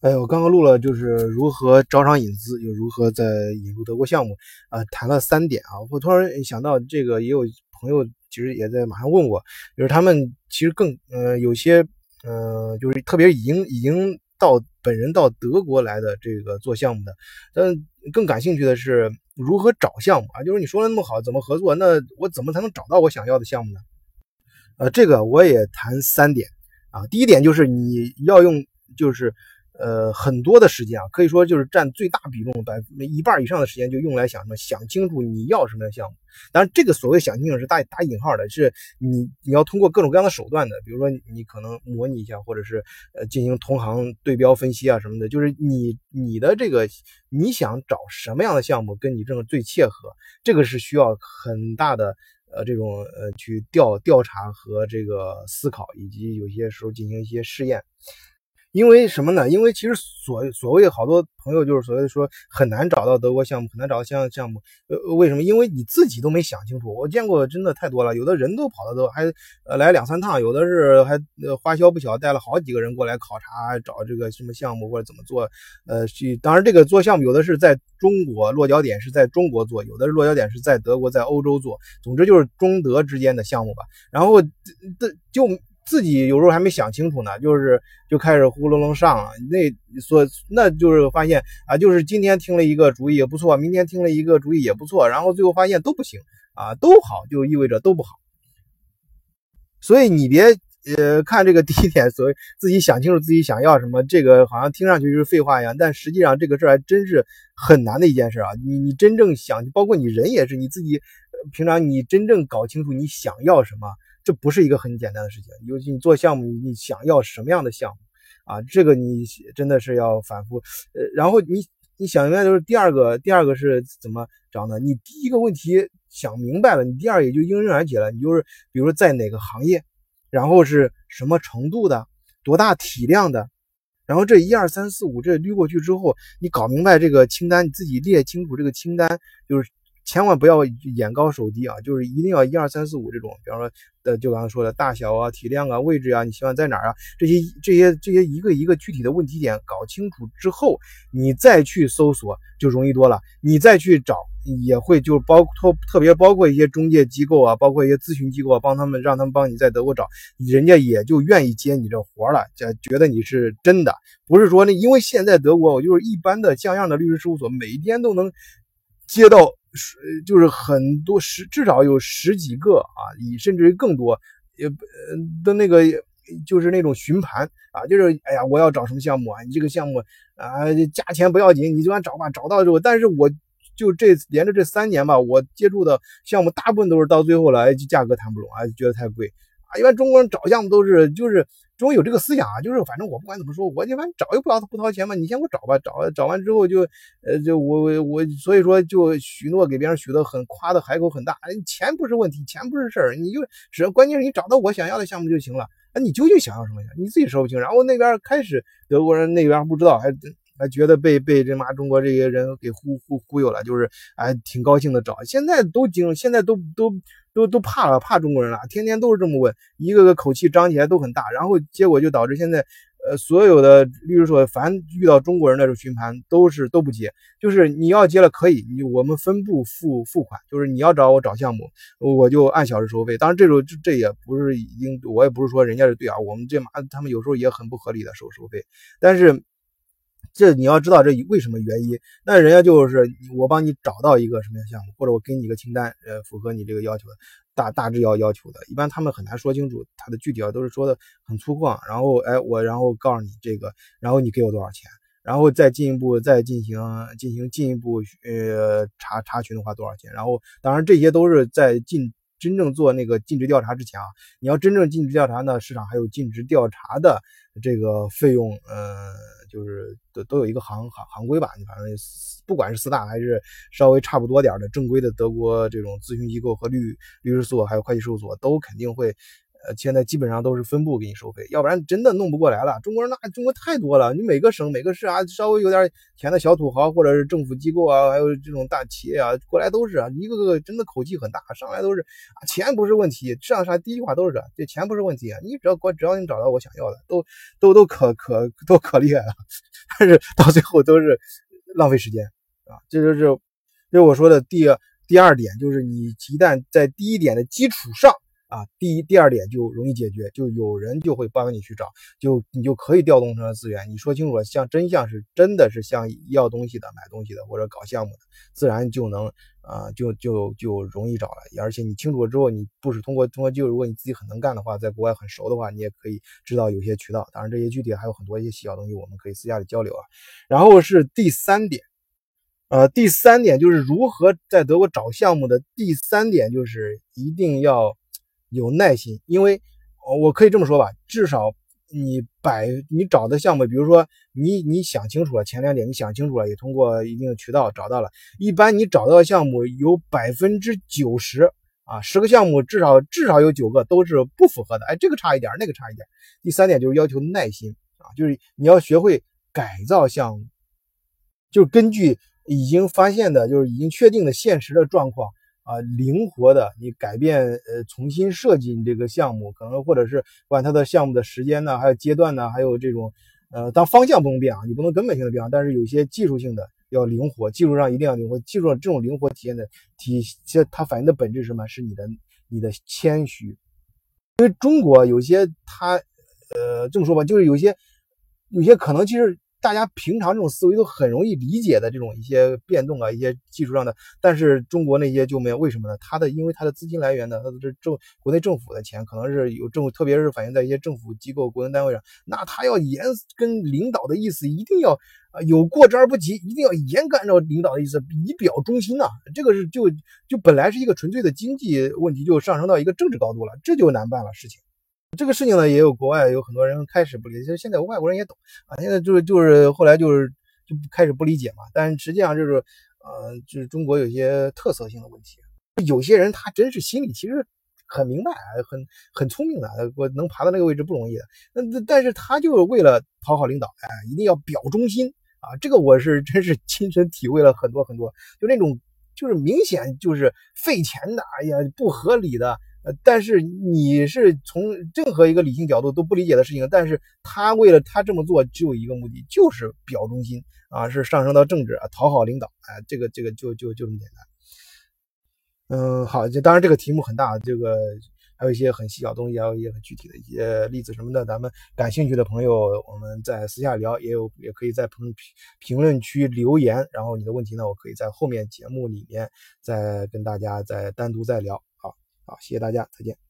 哎，我刚刚录了，就是如何招商引资，又如何在引入德国项目啊，谈了三点啊。我突然想到，这个也有朋友其实也在马上问我，就是他们其实更呃有些呃就是特别已经已经到本人到德国来的这个做项目的，但更感兴趣的是如何找项目啊。就是你说的那么好，怎么合作？那我怎么才能找到我想要的项目呢？呃，这个我也谈三点啊。第一点就是你要用就是。呃，很多的时间啊，可以说就是占最大比重，百一半以上的时间就用来想什么，想清楚你要什么样的项目。当然，这个所谓想清楚是打打引号的，是你你要通过各种各样的手段的，比如说你可能模拟一下，或者是呃进行同行对标分析啊什么的，就是你你的这个你想找什么样的项目跟你这个最切合，这个是需要很大的呃这种呃去调调查和这个思考，以及有些时候进行一些试验。因为什么呢？因为其实所所谓好多朋友就是所谓说很难找到德国项目，很难找到相应项目。呃，为什么？因为你自己都没想清楚。我见过真的太多了，有的人都跑到都还呃来两三趟，有的是还呃花销不小，带了好几个人过来考察找这个什么项目或者怎么做。呃，去当然这个做项目有的是在中国落脚点是在中国做，有的落脚点是在德国在欧洲做。总之就是中德之间的项目吧。然后这就。自己有时候还没想清楚呢，就是就开始呼隆隆上了，那说那就是发现啊，就是今天听了一个主意也不错，明天听了一个主意也不错，然后最后发现都不行啊，都好就意味着都不好。所以你别呃看这个第一点，所谓自己想清楚自己想要什么，这个好像听上去就是废话一样，但实际上这个事儿还真是很难的一件事啊。你你真正想，包括你人也是你自己，平常你真正搞清楚你想要什么。这不是一个很简单的事情，尤其你做项目，你想要什么样的项目啊？这个你真的是要反复。呃，然后你你想明白就是第二个，第二个是怎么找呢？你第一个问题想明白了，你第二也就迎刃而解了。你就是比如说在哪个行业，然后是什么程度的，多大体量的，然后这一二三四五这捋过去之后，你搞明白这个清单，你自己列清楚这个清单，就是。千万不要眼高手低啊，就是一定要一二三四五这种，比方说，呃，就刚才说的大小啊、体量啊、位置啊，你希望在哪儿啊？这些这些这些一个一个具体的问题点搞清楚之后，你再去搜索就容易多了。你再去找也会就包括特别包括一些中介机构啊，包括一些咨询机构啊，帮他们让他们帮你在德国找，人家也就愿意接你这活了，就觉得你是真的，不是说那因为现在德国我就是一般的像样的律师事务所，每一天都能接到。十就是很多十至少有十几个啊，以甚至于更多，也的那个就是那种询盘啊，就是哎呀，我要找什么项目啊？你这个项目啊，价钱不要紧，你就算找吧，找到之后，但是我就这连着这三年吧，我接触的项目大部分都是到最后了，哎，价格谈不拢啊，觉得太贵啊。一般中国人找项目都是就是。中国有这个思想啊，就是反正我不管怎么说，我就反正找又不要不掏钱嘛，你先给我找吧，找找完之后就，呃，就我我我所以说就许诺给别人许的很夸的海口很大，钱不是问题，钱不是事儿，你就只要关键是你找到我想要的项目就行了。啊，你究竟想要什么呀？你自己说不清。然后那边开始德国人那边不知道，还还觉得被被这妈中国这些人给忽忽忽悠了，就是哎挺高兴的找，现在都惊，现在都都。都都怕了，怕中国人了，天天都是这么问，一个个口气张起来都很大，然后结果就导致现在，呃，所有的律师所，凡遇到中国人那种询盘，都是都不接，就是你要接了可以，你我们分步付付款，就是你要找我找项目，我就按小时收费。当然这种这这也不是已经，我也不是说人家是对啊，我们这马他们有时候也很不合理的收收费，但是。这你要知道这为什么原因？那人家就是我帮你找到一个什么样项目，或者我给你一个清单，呃，符合你这个要求的，大大致要要求的，一般他们很难说清楚，他的具体啊都是说的很粗犷。然后，哎，我然后告诉你这个，然后你给我多少钱，然后再进一步再进行进行进一步呃查查询的话多少钱？然后，当然这些都是在进真正做那个尽职调查之前啊，你要真正尽职调查呢，市场还有尽职调查的这个费用，呃。就是都都有一个行行行规吧，你反正不管是四大还是稍微差不多点的正规的德国这种咨询机构和律律师所还有会计事务所都肯定会。呃，现在基本上都是分部给你收费，要不然真的弄不过来了。中国人那中国太多了，你每个省每个市啊，稍微有点钱的小土豪或者是政府机构啊，还有这种大企业啊，过来都是啊，一个个真的口气很大，上来都是啊，钱不是问题，上啥第一句话都是这，这钱不是问题啊，你只要我只要你找到我想要的，都都都可可都可厉害了。但是到最后都是浪费时间啊。这就是就我说的第第二点，就是你一旦在第一点的基础上。啊，第一、第二点就容易解决，就有人就会帮你去找，就你就可以调动成资源。你说清楚了，像真相是真的是像要东西的、买东西的或者搞项目的，自然就能啊，就就就容易找了。而且你清楚了之后，你不是通过通过就如果你自己很能干的话，在国外很熟的话，你也可以知道有些渠道。当然这些具体还有很多一些小东西，我们可以私下里交流啊。然后是第三点，呃，第三点就是如何在德国找项目的。第三点就是一定要。有耐心，因为我可以这么说吧，至少你百你找的项目，比如说你你想清楚了前两点，你想清楚了，也通过一定的渠道找到了，一般你找到项目有百分之九十啊，十个项目至少至少有九个都是不符合的，哎，这个差一点，那个差一点。第三点就是要求耐心啊，就是你要学会改造项目，就是根据已经发现的，就是已经确定的现实的状况。啊，灵活的，你改变，呃，重新设计你这个项目，可能或者是管它的项目的时间呢，还有阶段呢，还有这种，呃，当方向不能变啊，你不能根本性的变，但是有些技术性的要灵活，技术上一定要灵活，技术上这种灵活体现的体现，它反映的本质是什么？是你的你的谦虚，因为中国有些它，呃，这么说吧，就是有些有些可能其实。大家平常这种思维都很容易理解的这种一些变动啊，一些技术上的，但是中国那些就没有，为什么呢？它的因为它的资金来源呢，它的这政国内政府的钱可能是有政府，特别是反映在一些政府机构、国营单位上，那他要严跟领导的意思一定要啊有过之而不及，一定要严格按照领导的意思以表忠心呐。这个是就就本来是一个纯粹的经济问题，就上升到一个政治高度了，这就难办了事情。这个事情呢，也有国外有很多人开始不理解，现在外国人也懂啊。现在就是就是后来就是就开始不理解嘛。但实际上就是呃，就是中国有些特色性的问题。有些人他真是心里其实很明白，很很聪明的，我能爬到那个位置不容易的。那但是他就是为了讨好领导，哎，一定要表忠心啊。这个我是真是亲身体会了很多很多，就那种就是明显就是费钱的，哎呀不合理的。但是你是从任何一个理性角度都不理解的事情，但是他为了他这么做，只有一个目的，就是表忠心啊，是上升到政治啊，讨好领导，哎，这个这个就就就这么简单。嗯，好，就当然这个题目很大，这个还有一些很细小东西，还有一些很具体的一些例子什么的，咱们感兴趣的朋友，我们在私下聊，也有也可以在评评论区留言，然后你的问题呢，我可以在后面节目里面再跟大家再单独再聊。好，谢谢大家，再见。